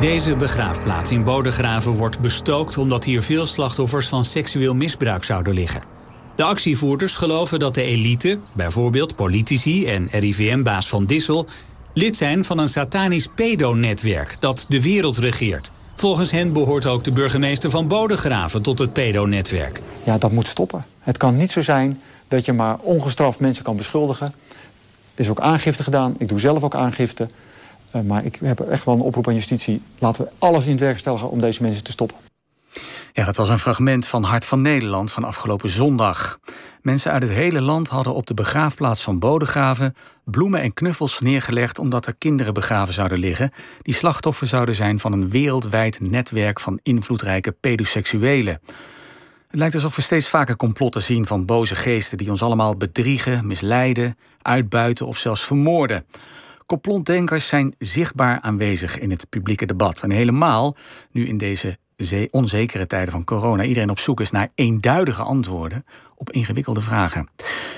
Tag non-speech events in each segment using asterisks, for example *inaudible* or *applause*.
Deze begraafplaats in Bodegraven wordt bestookt omdat hier veel slachtoffers van seksueel misbruik zouden liggen. De actievoerders geloven dat de elite, bijvoorbeeld politici en RIVM-baas Van Dissel, lid zijn van een satanisch pedonetwerk dat de wereld regeert. Volgens hen behoort ook de burgemeester van Bodegraven tot het pedonetwerk. Ja, dat moet stoppen. Het kan niet zo zijn dat je maar ongestraft mensen kan beschuldigen. Er is ook aangifte gedaan. Ik doe zelf ook aangifte. Uh, maar ik heb echt wel een oproep aan justitie. Laten we alles in het werk stellen om deze mensen te stoppen. Ja, dat was een fragment van Hart van Nederland van afgelopen zondag. Mensen uit het hele land hadden op de begraafplaats van Bodegraven bloemen en knuffels neergelegd omdat er kinderen begraven zouden liggen die slachtoffer zouden zijn van een wereldwijd netwerk van invloedrijke pedoseksuelen. Het lijkt alsof we steeds vaker complotten zien van boze geesten die ons allemaal bedriegen, misleiden, uitbuiten of zelfs vermoorden. Complotdenkers zijn zichtbaar aanwezig in het publieke debat. En helemaal nu in deze onzekere tijden van corona iedereen op zoek is naar eenduidige antwoorden op ingewikkelde vragen.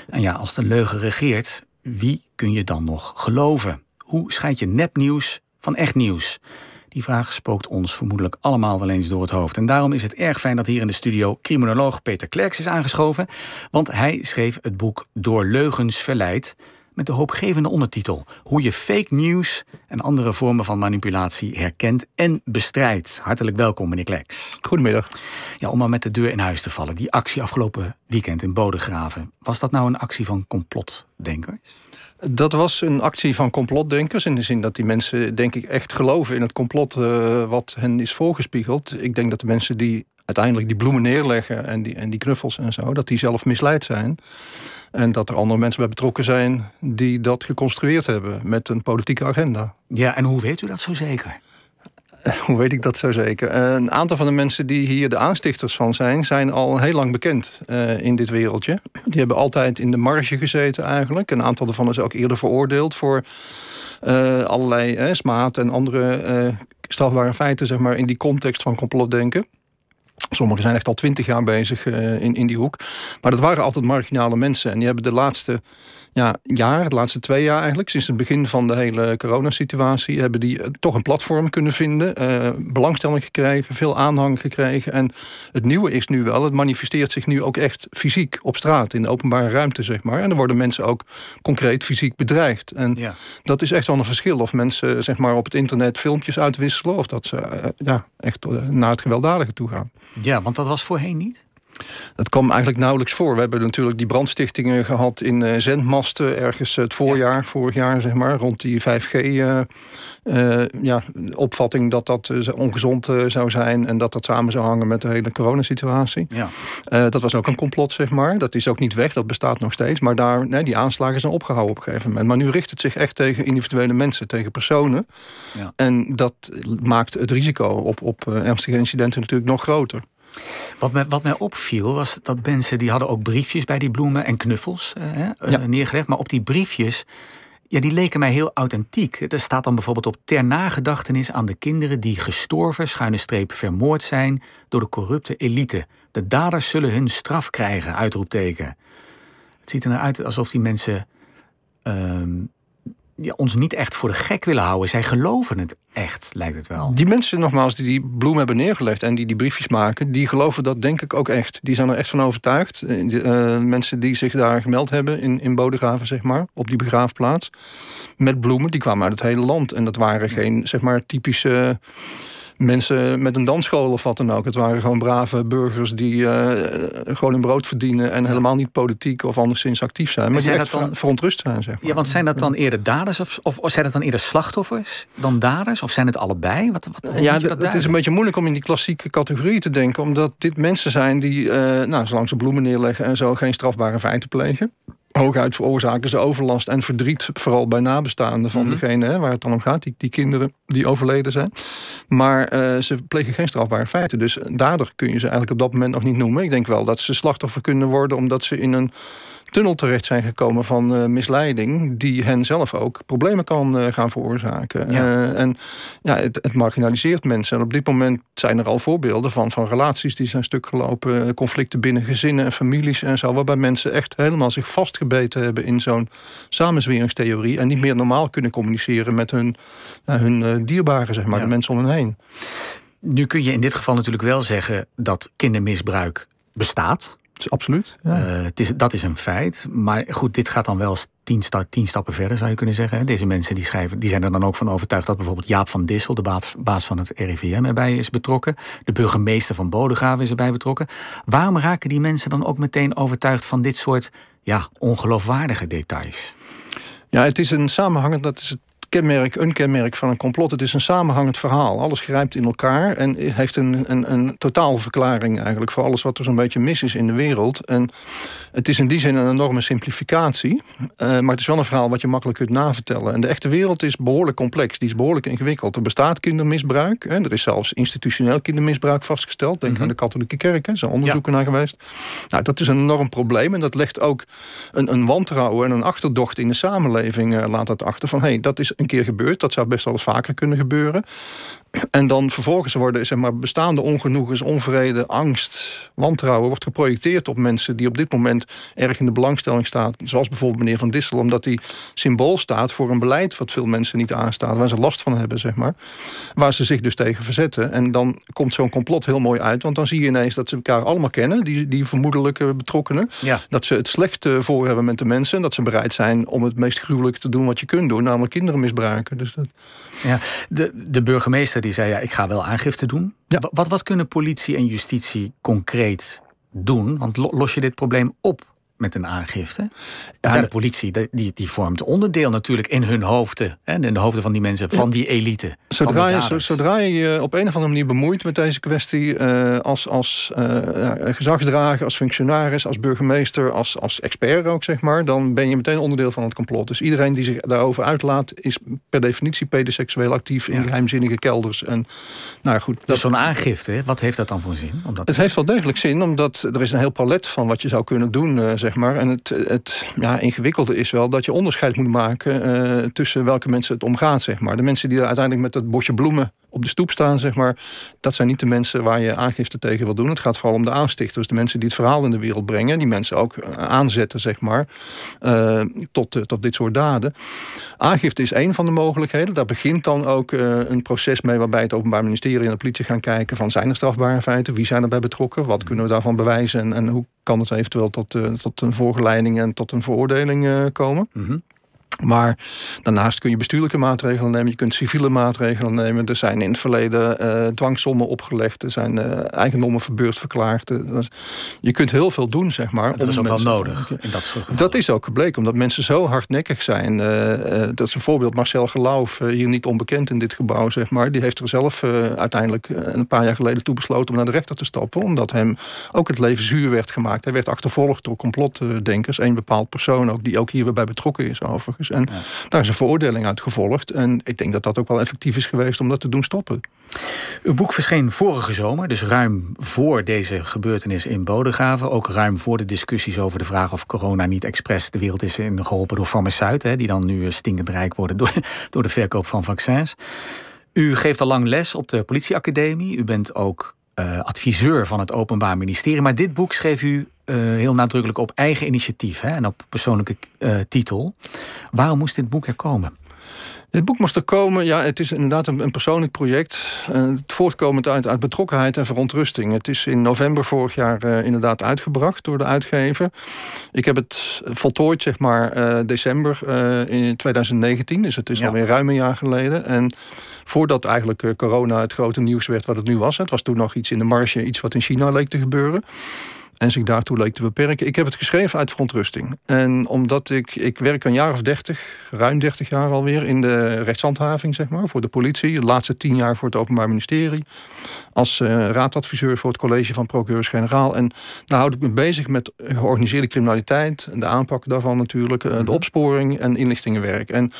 En ja, als de leugen regeert, wie kun je dan nog geloven? Hoe scheid je nepnieuws van echt nieuws? Die vraag spookt ons vermoedelijk allemaal wel eens door het hoofd. En daarom is het erg fijn dat hier in de studio criminoloog Peter Klerks is aangeschoven. Want hij schreef het boek Door leugens verleid met de hoopgevende ondertitel: Hoe je fake news en andere vormen van manipulatie herkent en bestrijdt. Hartelijk welkom, meneer Kleks. Goedemiddag. Ja, om maar met de deur in huis te vallen. Die actie afgelopen weekend in Bodegraven. Was dat nou een actie van complotdenkers? Dat was een actie van complotdenkers. In de zin dat die mensen, denk ik, echt geloven in het complot uh, wat hen is voorgespiegeld. Ik denk dat de mensen die uiteindelijk die bloemen neerleggen en die, en die knuffels en zo, dat die zelf misleid zijn. En dat er andere mensen bij betrokken zijn die dat geconstrueerd hebben met een politieke agenda. Ja, en hoe weet u dat zo zeker? *laughs* Hoe weet ik dat zo zeker? Een aantal van de mensen die hier de aanstichters van zijn, zijn al heel lang bekend uh, in dit wereldje. Die hebben altijd in de marge gezeten eigenlijk. Een aantal daarvan is ook eerder veroordeeld voor uh, allerlei uh, smaad en andere strafbare feiten, zeg maar, in die context van complotdenken. Sommigen zijn echt al twintig jaar bezig uh, in, in die hoek. Maar dat waren altijd marginale mensen. En die hebben de laatste ja, jaar, de laatste twee jaar eigenlijk, sinds het begin van de hele coronasituatie, hebben die eh, toch een platform kunnen vinden. Uh, belangstelling gekregen, veel aanhang gekregen. En het nieuwe is nu wel, het manifesteert zich nu ook echt fysiek op straat, in de openbare ruimte, zeg maar. En dan worden mensen ook concreet fysiek bedreigd. En ja. dat is echt wel een verschil. Of mensen zeg maar, op het internet filmpjes uitwisselen, of dat ze ja, echt naar het gewelddadige toe gaan. Ja, want dat was voorheen niet? Dat kwam eigenlijk nauwelijks voor. We hebben natuurlijk die brandstichtingen gehad in uh, zendmasten ergens het voorjaar, vorig jaar zeg maar, rond die 5G uh, uh, ja, opvatting dat dat ongezond zou zijn en dat dat samen zou hangen met de hele coronasituatie. Ja. dat was ook een complot, zeg maar. Dat is ook niet weg, dat bestaat nog steeds. Maar daar, nee, die aanslagen zijn opgehouden op een gegeven moment. Maar nu richt het zich echt tegen individuele mensen, tegen personen. Ja. En dat maakt het risico op, op ernstige incidenten natuurlijk nog groter. Wat mij, wat mij opviel was dat mensen die hadden ook briefjes bij die bloemen en knuffels eh, eh neergelegd. Maar op die briefjes, ja, die leken mij heel authentiek. Er staat dan bijvoorbeeld op ter nagedachtenis aan de kinderen die gestorven, schuine streep vermoord zijn door de corrupte elite. De daders zullen hun straf krijgen, uitroepteken. Het ziet er nou uit alsof die mensen ehm, ja, ons niet echt voor de gek willen houden. Zij geloven het echt, lijkt het wel. Die mensen, nogmaals, die die bloem hebben neergelegd en die die briefjes maken, die geloven dat denk ik ook echt. Die zijn er echt van overtuigd. Uh, mensen die zich daar gemeld hebben in, in Bodegraven, zeg maar, op die begraafplaats, met bloemen, die kwamen uit het hele land. En dat waren geen, zeg maar, typische mensen met een dansschool of wat dan ook. Het waren gewoon brave burgers die uh, gewoon hun brood verdienen... en helemaal niet politiek of anderszins actief zijn. Maar die echt dan, verontrust zijn, zeg maar. Ja, want zijn dat dan eerder daders of, of, zijn dat dan eerder slachtoffers dan daders? Of zijn het allebei? Wat, wat, ja, het is een beetje moeilijk om in die klassieke categorie te denken... omdat dit mensen zijn die, uh, nou, zolang ze bloemen neerleggen en zo... geen strafbare feiten plegen hooguit veroorzaken ze overlast en verdriet, vooral bij nabestaanden van mm degene hè, waar het dan om gaat, die, die kinderen die overleden zijn. Maar uh, ze plegen geen strafbare feiten. Dus dader kun je ze eigenlijk op dat moment nog niet noemen. Ik denk wel dat ze slachtoffer kunnen worden omdat ze in een tunnel terecht zijn gekomen van uh, misleiding, die hen zelf ook problemen kan uh, gaan veroorzaken. Ja. en ja, het, het, marginaliseert mensen. En op dit moment zijn er al voorbeelden van, van relaties die zijn stuk gelopen, conflicten binnen gezinnen en families en zo, waarbij mensen echt helemaal zich vast vastgebeten hebben in zo'n samenzweringstheorie. En niet meer normaal kunnen communiceren met hun, hun dierbaren, zeg maar, de mensen om hen heen. Nu kun je in dit geval natuurlijk wel zeggen dat kindermisbruik bestaat. Absoluut. Ja. Uh, het is, dat is een feit. Maar goed, dit gaat dan wel tien, sta, tien stappen verder, zou je kunnen zeggen. Deze mensen die schrijven, die zijn er dan ook van overtuigd dat bijvoorbeeld Jaap van Dissel, de baas, baas van het RIVM, erbij is betrokken. De burgemeester van Bodegraven is erbij betrokken. Waarom raken die mensen dan ook meteen overtuigd van dit soort ja, ongeloofwaardige details? Ja, het is een samenhangend, dat is het kenmerk, een kenmerk van een complot. Het is een samenhangend verhaal. Alles grijpt in elkaar en heeft een, een, een totaalverklaring eigenlijk voor alles wat er zo'n beetje mis is in de wereld. En het is in die zin een enorme simplificatie. Uh, maar het is wel een verhaal wat je makkelijk kunt navertellen. En de echte wereld is behoorlijk complex. Die is behoorlijk ingewikkeld. Er bestaat kindermisbruik. Hè. Er is zelfs institutioneel kindermisbruik vastgesteld. Denk mm aan de katholieke kerk. Er zijn onderzoeken naar geweest. Nou, dat is een enorm probleem. En dat legt ook een, een wantrouwen en een achterdocht in de samenleving. Uh, laat dat achter. Van hé, hey, dat is een keer gebeurd. Dat zou best wel eens vaker kunnen gebeuren. En dan vervolgens worden zeg maar, bestaande ongenoegens, onvrede, angst, wantrouwen... wordt geprojecteerd op mensen die op dit moment erg in de belangstelling staan. Zoals bijvoorbeeld meneer Van Dissel, omdat hij symbool staat voor een beleid... wat veel mensen niet aanstaat, waar ze last van hebben, zeg maar. Waar ze zich dus tegen verzetten. En dan komt zo'n complot heel mooi uit, want dan zie je ineens dat ze elkaar allemaal kennen... die, die vermoedelijke betrokkenen. Ja. Dat ze het slechte voor hebben met de mensen... en dat ze bereid zijn om het meest gruwelijke te doen wat je kunt doen... namelijk kinderen misbruiken. Dus dat... Ja, de, de burgemeester die zei, ja, ik ga wel aangifte doen. Ja. Wat, wat kunnen politie en justitie concreet doen? Want los je dit probleem op met een aangifte. Ja, de politie die, die vormt onderdeel natuurlijk in hun hoofden. en in de hoofden van die mensen, van die elite. Zodra, je, zodra je je op een of andere manier bemoeit met deze kwestie... Uh, als, als uh, gezagsdrager, als functionaris, als burgemeester... Als, als expert ook, zeg maar... dan ben je meteen onderdeel van het complot. Dus iedereen die zich daarover uitlaat... is per definitie pedoseksueel actief in geheimzinnige kelders. En, nou goed, dus zo'n aangifte, wat heeft dat dan voor zin? Omdat het heeft wel degelijk zin, omdat er is een heel palet van wat je zou kunnen doen... zeg zeg maar. En het, het ja, ingewikkelde is wel dat je onderscheid moet maken uh, tussen welke mensen het omgaat, zeg maar. De mensen die er uiteindelijk met dat bosje bloemen op de stoep staan, zeg maar. Dat zijn niet de mensen waar je aangifte tegen wil doen. Het gaat vooral om de aanstichters, de mensen die het verhaal in de wereld brengen. Die mensen ook eh, aanzetten, zeg maar, uh, tot, tot dit soort daden. Aangifte is één van de mogelijkheden. Daar begint dan ook een proces mee waarbij het Openbaar Ministerie en de politie gaan kijken van zijn er strafbare feiten, wie zijn erbij betrokken, wat kunnen we daarvan bewijzen en, en hoe kan het eventueel tot, tot een voorgeleiding en tot een veroordeling komen. Mm maar daarnaast kun je bestuurlijke maatregelen nemen, je kunt civiele maatregelen nemen. Er zijn in het verleden uh, dwangsommen opgelegd, er zijn uh, eigendommen verbeurd verklaard. Uh, je kunt heel veel doen, zeg maar. Dat is ook wel nodig in dat soort Dat is ook gebleken, omdat mensen zo hardnekkig zijn. dat is een voorbeeld, Marcel Geloof, hier niet onbekend in dit gebouw, zeg maar. Die heeft er zelf uiteindelijk een paar jaar geleden toe besloten om naar de rechter te stappen. Omdat hem ook het leven zuur werd gemaakt. Hij werd achtervolgd door complotdenkers. Een bepaald persoon ook, die ook hier weer bij betrokken is overigens. En daar is een veroordeling uit gevolgd. En ik denk dat dat ook wel effectief is geweest om dat te doen stoppen. Uw boek verscheen vorige zomer, dus ruim voor deze gebeurtenis in Bodegraven. Ook ruim voor de discussies over de vraag of corona niet expres de wereld is in geholpen door farmaceuten. Die dan nu stinkend rijk worden door, *laughs* door de verkoop van vaccins. U geeft al lang les op de politieacademie. U bent ook uh, adviseur van het Openbaar Ministerie. Maar dit boek schreef u heel nadrukkelijk op eigen initiatief hè, en op persoonlijke uh, titel. Waarom moest dit boek er komen? Dit boek moest er komen. Ja, het is inderdaad een, een persoonlijk project. Uh, het voortkomend uit, uit betrokkenheid en verontrusting. Het is in november vorig jaar uh, inderdaad uitgebracht door de uitgever. Ik heb het voltooid, zeg maar, uh, december in 2019. Dus het is ja. alweer ruim een jaar geleden. En voordat eigenlijk corona het grote nieuws werd wat het nu was. Het was toen nog iets in de marge, iets wat in China leek te gebeuren en zich daartoe leek te beperken. Ik heb het geschreven uit verontrusting. En omdat ik, ik werk een jaar of dertig, ruim dertig jaar alweer, in de rechtshandhaving, zeg maar, voor de politie. De laatste tien jaar voor het Openbaar Ministerie. Als uh, raadadviseur voor het college van procureurs-generaal. En daar houd ik me bezig met georganiseerde criminaliteit, de aanpak daarvan natuurlijk, uh, de mhm. opsporing en inlichtingenwerk. En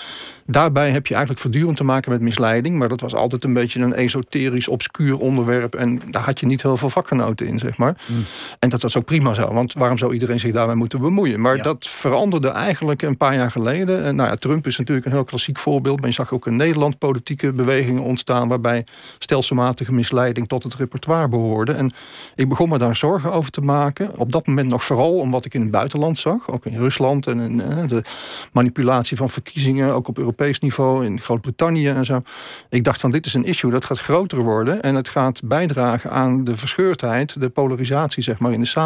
daarbij heb je eigenlijk voortdurend te maken met misleiding. Maar dat was altijd een beetje een esoterisch, obscuur onderwerp. En daar had je niet heel veel vakgenoten in, zeg maar. Mhm. En dat was dat is ook prima zo, want waarom zou iedereen zich daarmee moeten bemoeien? Maar dat veranderde eigenlijk een paar jaar geleden. En, nou ja, Trump is natuurlijk een heel klassiek voorbeeld, maar je zag ook in Nederland politieke bewegingen ontstaan waarbij stelselmatige misleiding tot het repertoire behoorde. En ik begon me daar zorgen over te maken. Op dat moment nog vooral om wat ik in het buitenland zag, ook in Rusland en in, eh, de manipulatie van verkiezingen, ook op Europees niveau, in Groot-Brittannië en zo. Ik dacht van dit is een issue dat gaat groter worden en het gaat bijdragen aan de verscheurdheid, de polarisatie zeg maar in de samenleving.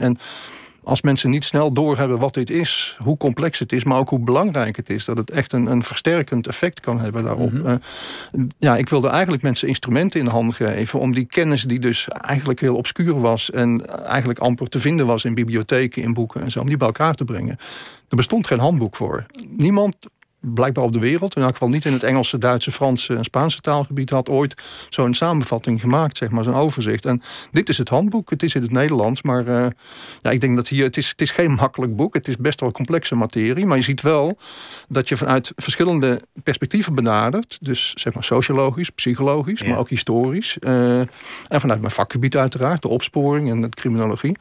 En als mensen niet snel doorhebben wat dit is, hoe complex het is, maar ook hoe belangrijk het is, dat het echt een, een versterkend effect kan hebben daarop. Mhm. Eh, ja, ik wilde eigenlijk mensen instrumenten in de handen geven om die kennis die dus eigenlijk heel obscuur was en eigenlijk amper te vinden was in bibliotheken, in boeken en zo, om die bij elkaar te brengen. Er bestond geen handboek voor. Niemand blijkbaar op de wereld, in elk geval niet in het Engelse, Duitse, Franse en Spaanse taalgebied, had ooit zo'n samenvatting gemaakt, zeg maar, zo'n overzicht. En dit is het handboek, het is in het Nederlands, maar uh, ja, ik denk dat hier, het is, het is geen *laughs* makkelijk boek, het is best wel complexe materie, maar je ziet wel dat je vanuit verschillende perspectieven benadert, dus zeg maar sociologisch, psychologisch, maar ook historisch, uh, en vanuit mijn vakgebied uiteraard, de opsporing en de criminologie,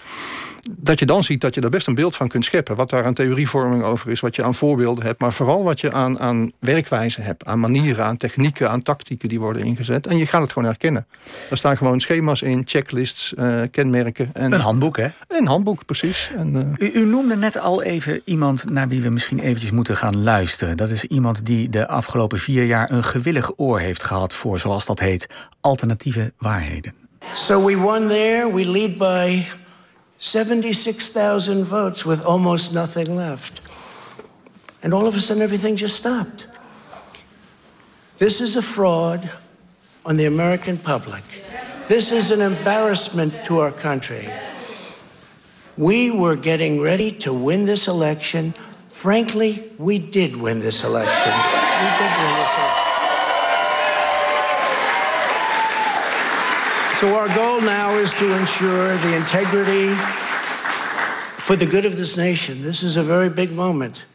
dat je dan ziet dat je daar best een beeld van kunt scheppen, wat daar aan theorievorming over is, wat je aan voorbeelden hebt, maar vooral wat je aan, aan werkwijze hebt, aan manieren, aan technieken, aan tactieken die worden ingezet. En je gaat het gewoon herkennen. Er staan gewoon schema's in, checklists, uh, kenmerken. En een handboek, hè? Een handboek, precies. En, uh... u, u, noemde net al even iemand naar wie we misschien eventjes moeten gaan luisteren. Dat is iemand die de afgelopen vier jaar een gewillig oor heeft gehad voor, zoals dat heet, alternatieve waarheden. So we won there, we lead by 76,000 votes with almost nothing left. And all of a sudden, everything just stopped. This is a fraud on the American public. This is an embarrassment to our country. We were getting ready to win this election. Frankly, we did win this election. We did win this election. So our goal now is to ensure the integrity for the good of this nation. This is a very big moment.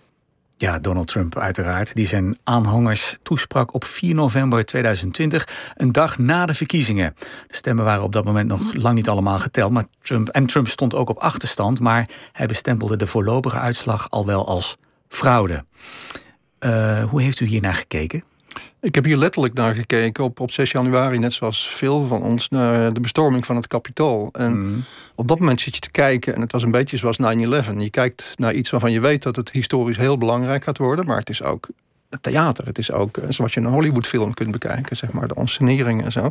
Ja, Donald Trump uiteraard, die zijn aanhangers toesprak op 4 november 2020, een dag na de verkiezingen. De stemmen waren op dat moment nog lang niet allemaal geteld, maar Trump, en Trump stond ook op achterstand, maar hij bestempelde de voorlopige uitslag al wel als fraude. Uh, hoe heeft u hier naar gekeken? Ik heb hier letterlijk naar gekeken op, op 6 januari, net zoals veel van ons, naar de bestorming van het kapitool. En mhm. op dat moment zit je te kijken, en het was een beetje zoals 9-11. Je kijkt naar iets waarvan je weet dat het historisch heel belangrijk gaat worden, maar het is ook het theater. Het is ook zoals je een Hollywoodfilm kunt bekijken, zeg maar, de onscenering en zo.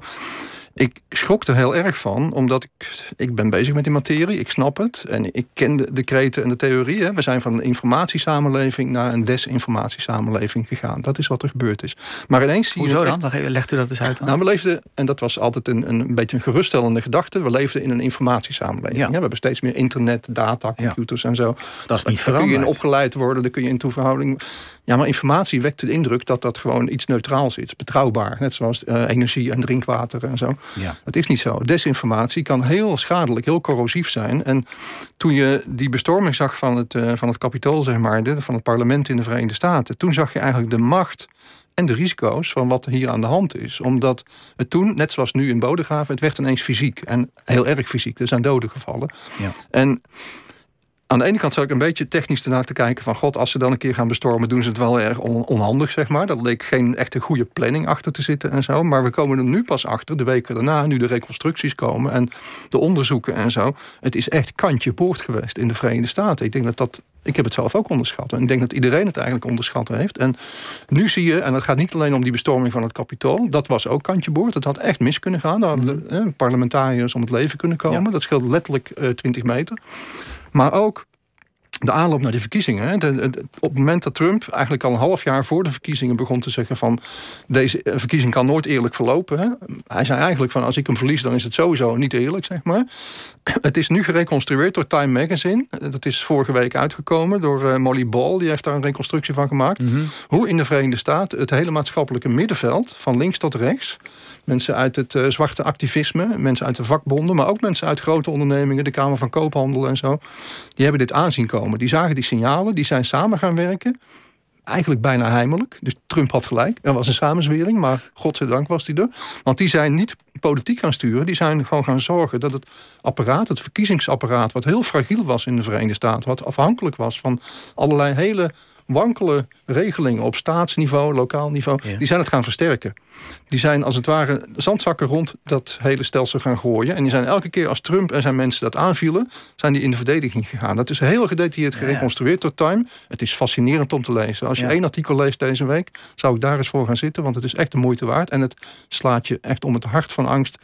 Ik schrok er heel erg van, omdat ik, ik ben bezig met die materie, ik snap het. En ik ken de decreten en de theorieën. We zijn van een informatiesamenleving naar een desinformatiesamenleving gegaan. Dat is wat er gebeurd is. Maar ineens zie Hoezo dan? Legt u dat eens uit dan? Nou, we leefden, en dat was altijd een, een beetje een geruststellende gedachte, we leefden in een informatiesamenleving. Ja. we hebben steeds meer internet, data, computers en zo. Dat is niet veranderd. Daar kun je in opgeleid worden, daar kun je in toeverhouding... Ja, maar informatie wekt de indruk dat dat gewoon iets neutraals is, betrouwbaar. Net zoals uh, energie en drinkwater en zo. Ja. Het is niet zo. Desinformatie kan heel schadelijk, heel corrosief zijn. En toen je die bestorming zag van het, uh, van het kapitool, zeg maar, de, van het parlement in de Verenigde Staten, toen zag je eigenlijk de macht en de risico's van wat er hier aan de hand is. Omdat het toen, net zoals nu in Bodegraven, het werd ineens fysiek. En heel erg fysiek. Er zijn doden gevallen. Ja. En aan de ene kant zou ik een beetje technisch ernaar te kijken van... god, als ze dan een keer gaan bestormen, doen ze het wel erg onhandig, zeg maar. Dat leek geen echte goede planning achter te zitten en zo. Maar we komen er nu pas achter, de weken daarna... nu de reconstructies komen en de onderzoeken en zo. Het is echt kantje boord geweest in de Verenigde Staten. Ik denk dat dat... Ik heb het zelf ook onderschat. En ik denk dat iedereen het eigenlijk onderschat heeft. En nu zie je, en het gaat niet alleen om die bestorming van het kapitool. Dat was ook kantje boord. Dat had echt mis kunnen gaan. Daar hadden mhm. eh, parlementariërs om het leven kunnen komen. Dat scheelt letterlijk uh, eh, 20 meter. Maar ook de aanloop naar de verkiezingen. op het moment dat Trump eigenlijk al een half jaar voor de verkiezingen begon te zeggen van deze eh, verkiezing kan nooit eerlijk verlopen. Hè. Hij zei eigenlijk van als ik hem verlies dan is het sowieso niet eerlijk, zeg maar. Het is nu gereconstrueerd door Time Magazine. Dat is vorige week uitgekomen door eh, Molly Ball. Die heeft daar een reconstructie van gemaakt. Mhm. Hoe in de Verenigde Staten het hele maatschappelijke middenveld van links tot rechts Mensen uit het uh, zwarte activisme, mensen uit de vakbonden, maar ook mensen uit grote ondernemingen, de Kamer van Koophandel en zo. Die hebben dit aanzien komen. Die zagen die signalen, die zijn samen gaan werken eigenlijk bijna heimelijk. Dus Trump had gelijk. Er was een samenzwering, maar godzijdank was die er. Want die zijn niet politiek gaan sturen. Die zijn gewoon gaan zorgen dat het apparaat, het verkiezingsapparaat... wat heel fragiel was in de Verenigde Staten... wat afhankelijk was van allerlei hele wankele regelingen op staatsniveau, lokaal niveau, die zijn het gaan versterken. Die zijn als het ware zandzakken rond dat hele stelsel gaan gooien. En die zijn elke keer als Trump en zijn mensen dat aanvielen, zijn die in de verdediging gegaan. Dat is heel gedetailleerd gereconstrueerd door Time. Het is fascinerend om te lezen. Als je één artikel leest deze week, zou ik daar eens voor gaan zitten, want het is echt de moeite waard. En het slaat je echt om het hart van angst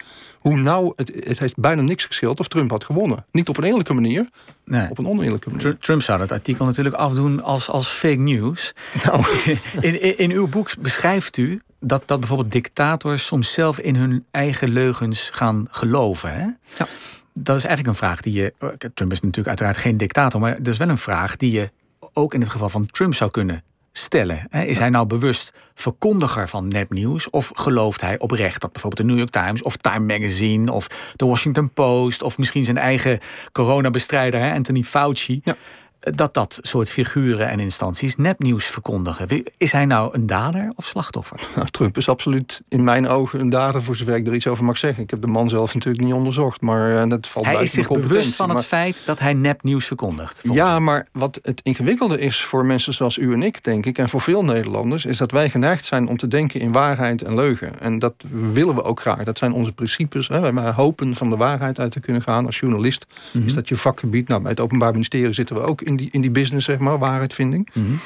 hoe nou, het, het heeft bijna niks gescheeld of Trump had gewonnen. Niet op een eerlijke manier, nee. op een oneerlijke manier. Trump zou dat artikel natuurlijk afdoen als, als fake news. Nou. *laughs* In, in, in uw boek beschrijft u dat, dat bijvoorbeeld dictators soms zelf in hun eigen leugens gaan geloven. Hè? Ja. Dat is eigenlijk een vraag die je. Trump is natuurlijk uiteraard geen dictator, maar dat is wel een vraag die je ook in het geval van Trump zou kunnen stellen. Is hij nou bewust verkondiger van nepnieuws? Of gelooft hij oprecht dat bijvoorbeeld de New York Times of Time Magazine of de Washington Post of misschien zijn eigen coronabestrijder Anthony Fauci ja dat dat soort figuren en instanties nepnieuws verkondigen. Is hij nou een dader of slachtoffer? *laughs* Nou, Trump is absoluut in mijn ogen een dader, voor zover ik er iets over mag zeggen. Ik heb de man zelf natuurlijk niet onderzocht, maar uh, dat valt Hij is zich bewust van het feit dat hij nepnieuws verkondigt. Ja, maar wat het ingewikkelde is voor mensen zoals u en ik, denk ik, en voor veel Nederlanders, is dat wij geneigd zijn om te denken in waarheid en leugen. En dat willen we ook graag. Dat zijn onze principes. Hè. Wij hopen van de waarheid uit te kunnen gaan. Als journalist is dat je vakgebied. Nou, bij het Openbaar Ministerie zitten we ook in in die, in die business, zeg maar, waarheidvinding. Mm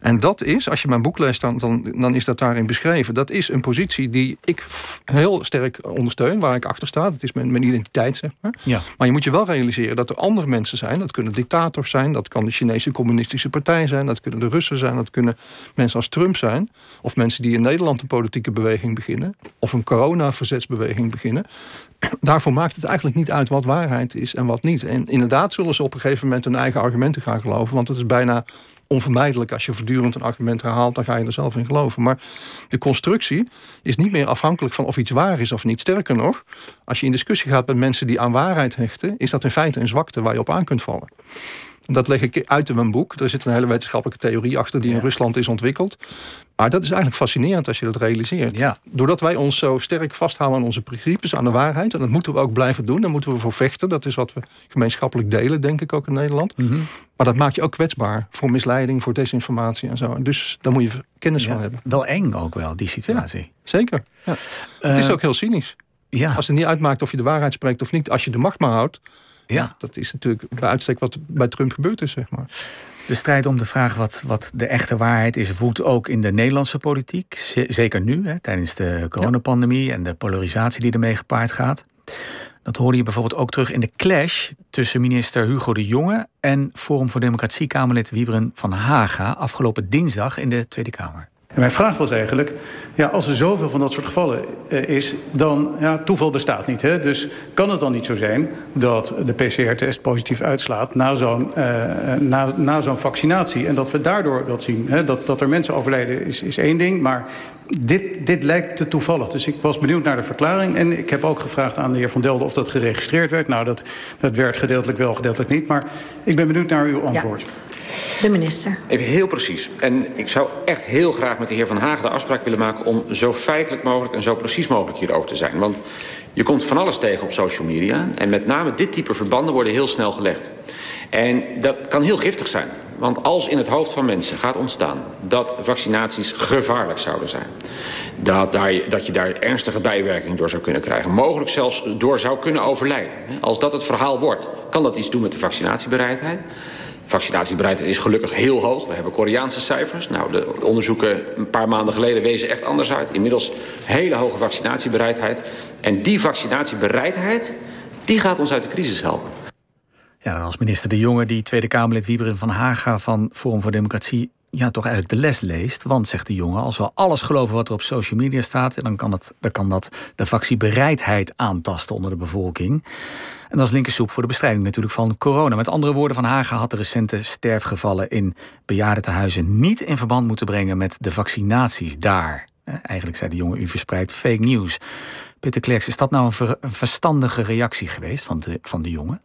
En dat is, als je mijn boek leest, dan, dan, dan is dat daarin beschreven. Dat is een positie die ik heel sterk ondersteun, waar ik achter sta. Dat is mijn, mijn identiteit, zeg maar. Ja. Maar je moet je wel realiseren dat er andere mensen zijn. Dat kunnen dictators zijn, dat kan de Chinese communistische partij zijn, dat kunnen de Russen zijn, dat kunnen mensen als Trump zijn. Of mensen die in Nederland een politieke beweging beginnen. Of een corona-verzetsbeweging beginnen *clears throat* daarvoor maakt het eigenlijk niet uit wat waarheid is en wat niet. En inderdaad zullen ze op een gegeven moment hun eigen argumenten gaan geloven. Want het is bijna onvermijdelijk. Als je voortdurend een argument herhaalt, dan ga je er zelf in geloven. Maar de constructie is niet meer afhankelijk van of iets waar is of niet. Sterker nog, als je in discussie gaat met mensen die aan waarheid hechten, is dat in feite een zwakte waar je op aan kunt vallen. Dat leg ik uit in mijn boek. Er zit een hele wetenschappelijke theorie achter die in Rusland is ontwikkeld. Maar dat is eigenlijk fascinerend als je dat realiseert. Ja. Doordat wij ons zo sterk vasthouden aan onze principes, aan de waarheid. En dat moeten we ook blijven doen. Daar moeten we voor vechten. Dat is wat we gemeenschappelijk delen, denk ik ook in Nederland. Mhm. Maar dat maakt je ook kwetsbaar voor misleiding, voor desinformatie en zo. Dus daar moet je kennis van hebben. Wel eng ook wel, die situatie. zeker. Ja. het is eh, ook heel cynisch. Ja. Als het niet uitmaakt of je de waarheid spreekt of niet. Als je de macht maar houdt. Ja. Dat is natuurlijk bij uitstek wat bij Trump gebeurd is, zeg maar. De strijd om de vraag wat, wat de echte waarheid is, voelt ook in de Nederlandse politiek. Zeker nu, hè, tijdens de coronapandemie en de polarisatie die ermee gepaard gaat. Dat hoorde je bijvoorbeeld ook terug in de clash tussen minister Hugo de Jonge en Forum voor Democratie Kamerlid Wiebren van Haga afgelopen dinsdag in de Tweede Kamer. En mijn vraag was eigenlijk, ja, als er zoveel van dat soort gevallen uh, is, dan ja, toeval bestaat niet. Hè? Dus kan het dan niet zo zijn dat de PCR-test positief uitslaat na zo'n uh, na, na zo'n vaccinatie en dat we daardoor dat zien? Hè? Dat, dat er mensen overlijden is, is één ding, maar dit, dit lijkt te toevallig. Dus ik was benieuwd naar de verklaring. En ik heb ook gevraagd aan de heer Van Delden of dat geregistreerd werd. Nou, dat, dat werd gedeeltelijk wel, gedeeltelijk niet. Maar ik ben benieuwd naar uw antwoord. Ja. De minister. Even heel precies. En ik zou echt heel graag met de heer Van Hagen de afspraak willen maken... om zo feitelijk mogelijk en zo precies mogelijk hierover te zijn. Want je komt van alles tegen op social media. En met name dit type verbanden worden heel snel gelegd. En dat kan heel giftig zijn. Want als in het hoofd van mensen gaat ontstaan dat vaccinaties gevaarlijk zouden zijn... Dat, daar, dat je daar ernstige bijwerkingen door zou kunnen krijgen... mogelijk zelfs door zou kunnen overlijden. Als dat het verhaal wordt, kan dat iets doen met de vaccinatiebereidheid... Vaccinatiebereidheid is gelukkig heel hoog. We hebben Koreaanse cijfers. Nou, de onderzoeken een paar maanden geleden wezen echt anders uit. Inmiddels hele hoge vaccinatiebereidheid. En die vaccinatiebereidheid, die gaat ons uit de crisis helpen. Ja, als minister De Jonge, die Tweede Kamerlid Wieberen van Haga van Forum voor Democratie ja, toch eigenlijk de les leest. Want, zegt de jongen, als we alles geloven wat er op social media staat... dan kan, dan kan dat de vaccinebereidheid aantasten onder de bevolking. En dat is linkersoep voor de bestrijding natuurlijk van corona. Met andere woorden, Van Hagen had de recente sterfgevallen in bejaardentehuizen niet in verband moeten brengen met de vaccinaties daar. Eigenlijk zei de jongen, u verspreidt fake news. Peter Klerks, is dat nou een, een, verstandige reactie geweest van de, van de jongen?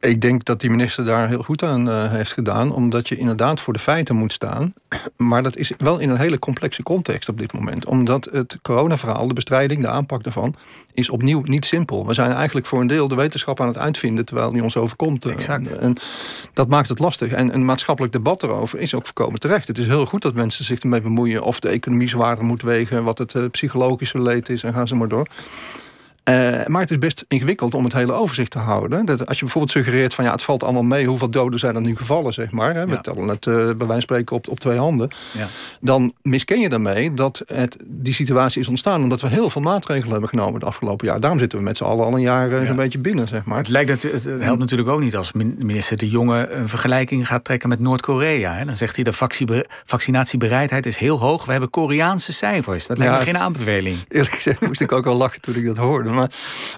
Ik denk dat die minister daar heel goed aan uh, heeft gedaan, omdat je inderdaad voor de feiten moet staan. *clears throat* Maar dat is wel in een hele complexe context op dit moment. Omdat het coronaverhaal, de bestrijding, de aanpak daarvan, is opnieuw niet simpel. We zijn eigenlijk voor een deel de wetenschap aan het uitvinden terwijl die ons overkomt. Exact. En dat maakt het lastig. En een maatschappelijk debat erover is ook voorkomen terecht. Het is heel goed dat mensen zich ermee bemoeien of de economie zwaarder moet wegen, wat het uh, psychologische leed is en gaan ze maar door. Uh, maar het is best ingewikkeld om het hele overzicht te houden. Dat als je bijvoorbeeld suggereert van ja, het valt allemaal mee, hoeveel doden zijn er nu gevallen, zeg maar. Hè, ja. We tellen het uh, bij wijze van spreken op, op twee handen. Ja. Dan misken je daarmee dat het, die situatie is ontstaan omdat we heel veel maatregelen hebben genomen het afgelopen jaar. Daarom zitten we met z'n allen al een jaar uh, ja. zo'n beetje binnen, zeg maar. Het, lijkt, het, het helpt natuurlijk ook niet als minister De Jonge een vergelijking gaat trekken met Noord-Korea. Dan zegt hij de vaccinatiebereidheid is heel hoog. We hebben Koreaanse cijfers. Dat lijkt me geen aanbeveling. Eerlijk gezegd moest ik ook wel lachen toen ik dat hoorde. Maar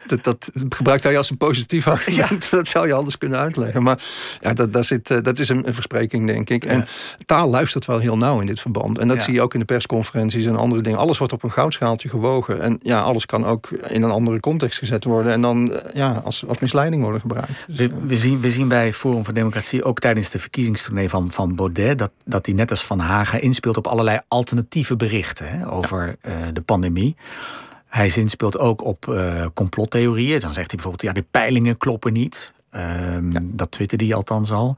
dat, dat gebruikt hij als een positief argument. Ja. *laughs* Dat zou je anders kunnen uitleggen. Maar ja, dat, daar zit, dat is een, een verspreking, denk ik. En taal luistert wel heel nauw in dit verband. En dat zie je ook in de persconferenties en andere dingen. Alles wordt op een goudschaaltje gewogen. En ja, alles kan ook in een andere context gezet worden. En dan ja, als, als misleiding worden gebruikt. Dus, we, we, zien, we zien bij Forum voor Democratie ook tijdens de verkiezingstournee van, van Baudet... dat, dat hij net als Van Hagen inspeelt op allerlei alternatieve berichten hè, over ja. uh, de pandemie. Hij zinspeelt ook op uh, complottheorieën. Dan zegt hij bijvoorbeeld, ja, de peilingen kloppen niet. Um, ja. Dat twitterde hij althans al.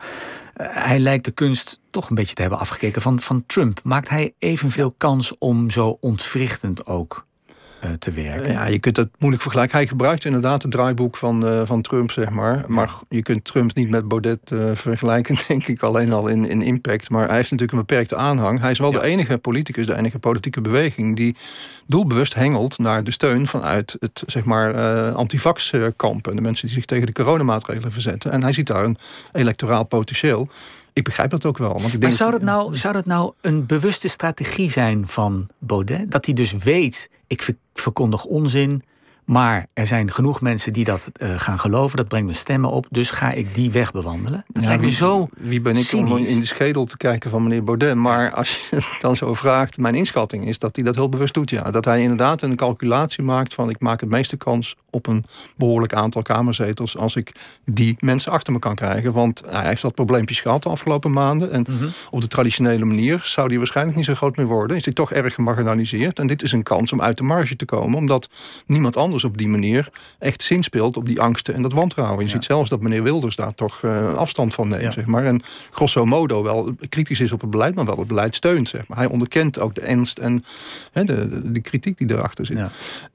Uh, hij lijkt de kunst toch een beetje te hebben afgekeken van, van Trump. Maakt hij evenveel kans om zo ontwrichtend ook te werken? Ja, je kunt dat moeilijk vergelijken. Hij gebruikt inderdaad het draaiboek van, uh, van Trump, zeg maar. Maar je kunt Trump niet met Baudet uh, vergelijken, *laughs* denk ik. Alleen al in, in impact. Maar hij heeft natuurlijk een beperkte aanhang. Hij is wel ja. de enige politicus, de enige politieke beweging... die doelbewust hengelt naar de steun vanuit het zeg maar, uh, antivax-kamp. En de mensen die zich tegen de coronamaatregelen verzetten. En hij ziet daar een electoraal potentieel. Ik begrijp dat ook wel. Want ik denk maar zou dat, nou, zou dat nou een bewuste strategie zijn van Baudet? Dat hij dus weet, ik verkondig onzin... Maar er zijn genoeg mensen die dat uh, gaan geloven. Dat brengt me stemmen op. Dus ga ik die weg bewandelen. Dat ja, lijkt me wie, zo. Wie ben ik cynisch. om in de schedel te kijken van meneer Baudet? Maar als je het dan zo vraagt, mijn inschatting is dat hij dat heel bewust doet. Ja. Dat hij inderdaad een calculatie maakt van ik maak het meeste kans op een behoorlijk aantal kamerzetels als ik die mensen achter me kan krijgen. Want hij heeft wat probleempjes gehad de afgelopen maanden. En mm -hmm. op de traditionele manier zou die waarschijnlijk niet zo groot meer worden. Is hij toch erg gemarginaliseerd. En dit is een kans om uit de marge te komen. Omdat niemand anders op die manier echt zinspeelt op die angsten en dat wantrouwen. Je ja. ziet zelfs dat meneer Wilders daar toch uh, afstand van neemt. Ja. Zeg maar. En grosso modo wel kritisch is op het beleid, maar wel het beleid steunt. Zeg maar. Hij onderkent ook de ernst en he, de, de, de, kritiek die erachter zit. Ja.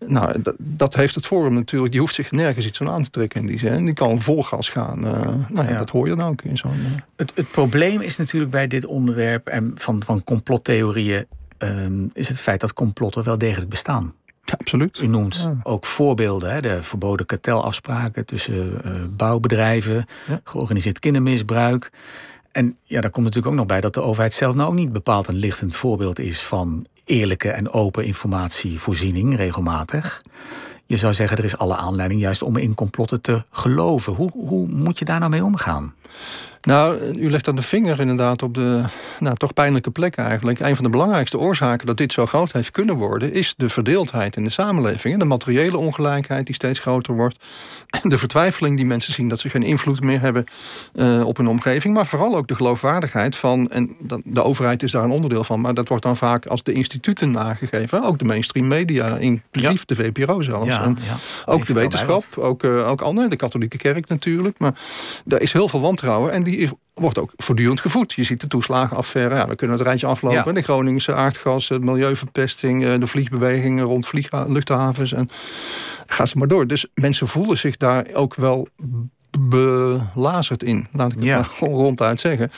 Nou, dat, dat heeft het Forum natuurlijk. Die hoeft zich nergens iets van aan te trekken in die zin. Die kan vol gas gaan. Uh, nou ja, dat hoor je dan ook in zo'n... Uh... Het, het probleem is natuurlijk bij dit onderwerp en van, van complottheorieën... Um, is het feit dat complotten wel degelijk bestaan. Ja, absoluut. U noemt ja. ook voorbeelden, hè, de verboden kartelafspraken tussen uh, bouwbedrijven, georganiseerd kindermisbruik. En ja, daar komt natuurlijk ook nog bij dat de overheid zelf nou ook niet bepaald een lichtend voorbeeld is van eerlijke en open informatievoorziening regelmatig. Je zou zeggen, er is alle aanleiding juist om in complotten te geloven. Hoe, hoe moet je daar nou mee omgaan? Nou, u legt dan de vinger inderdaad op de nou, toch pijnlijke plek eigenlijk. Een van de belangrijkste oorzaken dat dit zo groot heeft kunnen worden... is de verdeeldheid in de samenleving. De materiële ongelijkheid die steeds groter wordt. De vertwijfeling die mensen zien dat ze geen invloed meer hebben uh, op hun omgeving. Maar vooral ook de geloofwaardigheid van... en de overheid is daar een onderdeel van... maar dat wordt dan vaak als de instituten nagegeven. Ook de mainstream media, inclusief ja. de VPRO zelfs. Ja, en ja. ook de wetenschap, ook, uh, ook anderen, de katholieke kerk natuurlijk. Maar er is heel veel wantrouwen... En die wordt ook voortdurend gevoed. Je ziet de toeslagenaffaire, ja, we kunnen het rijtje aflopen. Ja. De Groningse aardgas, de milieuverpesting, de vliegbewegingen rond vlieg, luchthavens. En ga ze maar door. Dus mensen voelen zich daar ook wel belazerd in. Laat ik het ja. maar gewoon *laughs* ronduit zeggen.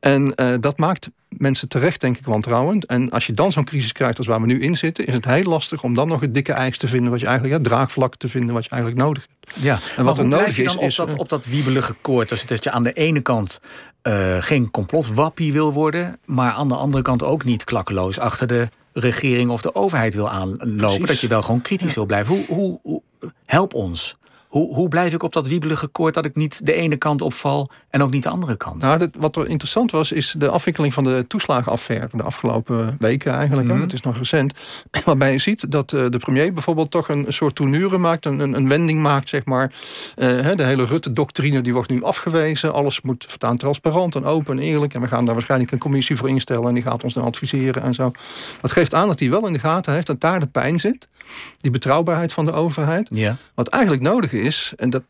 En uh, dat maakt mensen terecht, denk ik, wantrouwend. En als je dan zo'n crisis krijgt als waar we nu in zitten... is het heel lastig om dan nog het dikke ijs te vinden... wat je eigenlijk, ja, draagvlak te vinden wat je eigenlijk nodig hebt. Ja, en wat er nodig je dan is, op, is, dat, op dat wiebelige koord? Dus dat je aan de ene kant uh, geen complotwappie wil worden... maar aan de andere kant ook niet klakkeloos achter de regering of de overheid wil aanlopen. Precies. Dat je wel gewoon kritisch ja. wil blijven. Hoe, hoe, hoe, help ons. Hoe, hoe blijf ik op dat wiebelige koord dat ik niet de ene kant opval en ook niet de andere kant? Nou, wat er interessant was, is de afwikkeling van de toeslagenaffaire de afgelopen weken eigenlijk. Mm Het is nog recent. *clears throat* Waarbij je ziet dat eh, de premier bijvoorbeeld toch een, soort tournure maakt, een, een, wending maakt, zeg maar. Uh, de hele Rutte-doctrine die wordt nu afgewezen. Alles moet voortaan transparant en open en eerlijk. En we gaan daar waarschijnlijk een commissie voor instellen en die gaat ons dan adviseren en zo. Dat geeft aan dat hij wel in de gaten heeft dat daar de pijn zit. Die betrouwbaarheid van de overheid. Ja. Wat eigenlijk nodig is, en dat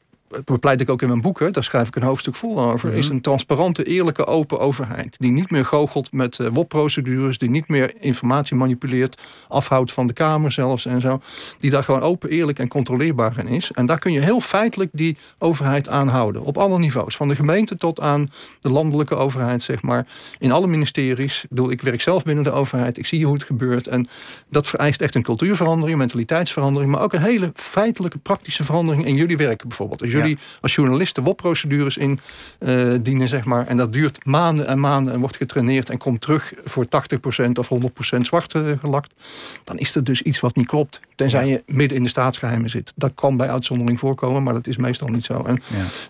bepleit ik ook in mijn boeken, daar schrijf ik een hoofdstuk vol over, is een transparante, eerlijke, open overheid. Die niet meer goochelt met uh, WOP-procedures, die niet meer informatie manipuleert, afhoudt van de Kamer zelfs en zo. Die daar gewoon open, eerlijk en controleerbaar in is. En daar kun je heel feitelijk die overheid aanhouden. Op alle niveaus. Van de gemeente tot aan de landelijke overheid, zeg maar. In alle ministeries. Ik, bedoel, ik werk zelf binnen de overheid. Ik zie hoe het gebeurt. En dat vereist echt een cultuurverandering, een mentaliteitsverandering. Maar ook een hele feitelijke, praktische verandering in jullie werken bijvoorbeeld. Als jullie als journalisten WOP-procedures in uh, dienen, zeg maar. En dat duurt maanden en maanden en wordt getraineerd en komt terug voor 80% of 100% zwart uh, gelakt. Dan is er dus iets wat niet klopt. Tenzij je midden in de staatsgeheimen zit. Dat kan bij uitzondering voorkomen, maar dat is meestal niet zo. En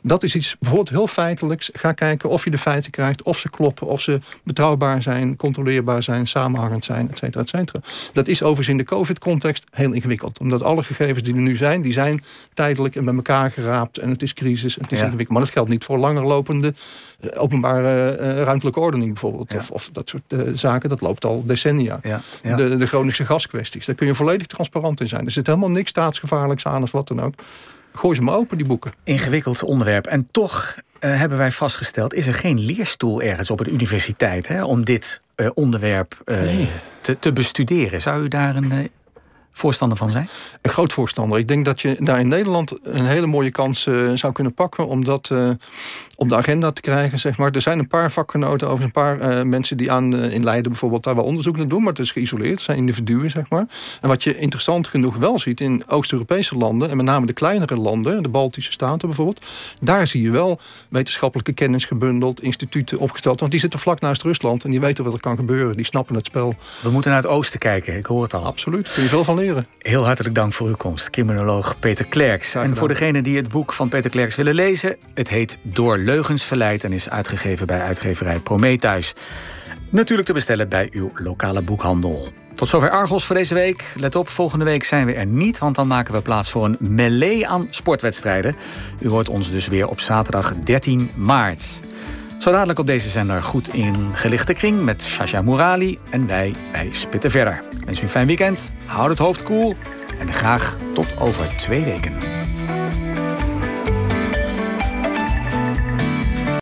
dat is iets bijvoorbeeld heel feitelijks. Ga kijken of je de feiten krijgt, of ze kloppen, of ze betrouwbaar zijn, controleerbaar zijn, samenhangend zijn, et cetera, et cetera. Dat is overigens in de COVID-context heel ingewikkeld. Omdat alle gegevens die er nu zijn, die zijn tijdelijk en bij elkaar geraapt. En het is crisis, het is ingewikkeld. Maar dat geldt niet voor langerlopende uh, openbare uh, ruimtelijke ordening bijvoorbeeld. Of, of, dat soort uh, zaken, dat loopt al decennia. Ja. De, de Groningse gaskwesties, daar kun je volledig transparant in zijn. Er zit helemaal niks staatsgevaarlijks aan of wat dan ook. Gooi ze maar open, die boeken. Ingewikkeld onderwerp. En toch hebben wij vastgesteld... is er geen leerstoel ergens op een universiteit... Hè, om dit onderwerp te, te bestuderen. Zou u daar een voorstander van zijn? Een groot voorstander. Ik denk dat je daar in Nederland een hele mooie kans uh, zou kunnen pakken om dat uh, op de agenda te krijgen. Zeg maar. Er zijn een paar vakgenoten, over een paar uh, mensen die aan in Leiden bijvoorbeeld daar wel onderzoek naar doen, maar het is geïsoleerd, het zijn individuen, zeg maar. En wat je interessant genoeg wel ziet in Oost-Europese landen, en met name de kleinere landen, de Baltische Staten bijvoorbeeld, daar zie je wel wetenschappelijke kennis gebundeld, instituten opgesteld, want die zitten vlak naast Rusland en die weten wat er kan gebeuren, die snappen het spel. We moeten naar het oosten kijken, ik hoor het al. Absoluut, kun je veel van leren. Heel hartelijk dank voor uw komst, criminoloog Peter Klerks. En voor degenen die het boek van Peter Klerks willen lezen... het heet Door Leugens Verleid en is uitgegeven bij uitgeverij Prometheus. Natuurlijk te bestellen bij uw lokale boekhandel. Tot zover Argos voor deze week. Let op, volgende week zijn we er niet... want dan maken we plaats voor een melee aan sportwedstrijden. U hoort ons dus weer op zaterdag 13 maart. Zo dadelijk op deze zender goed in gelichte kring met Shasha Murali en wij, wij spitten verder. Wens u een fijn weekend, houd het hoofd koel cool, en graag tot over twee weken.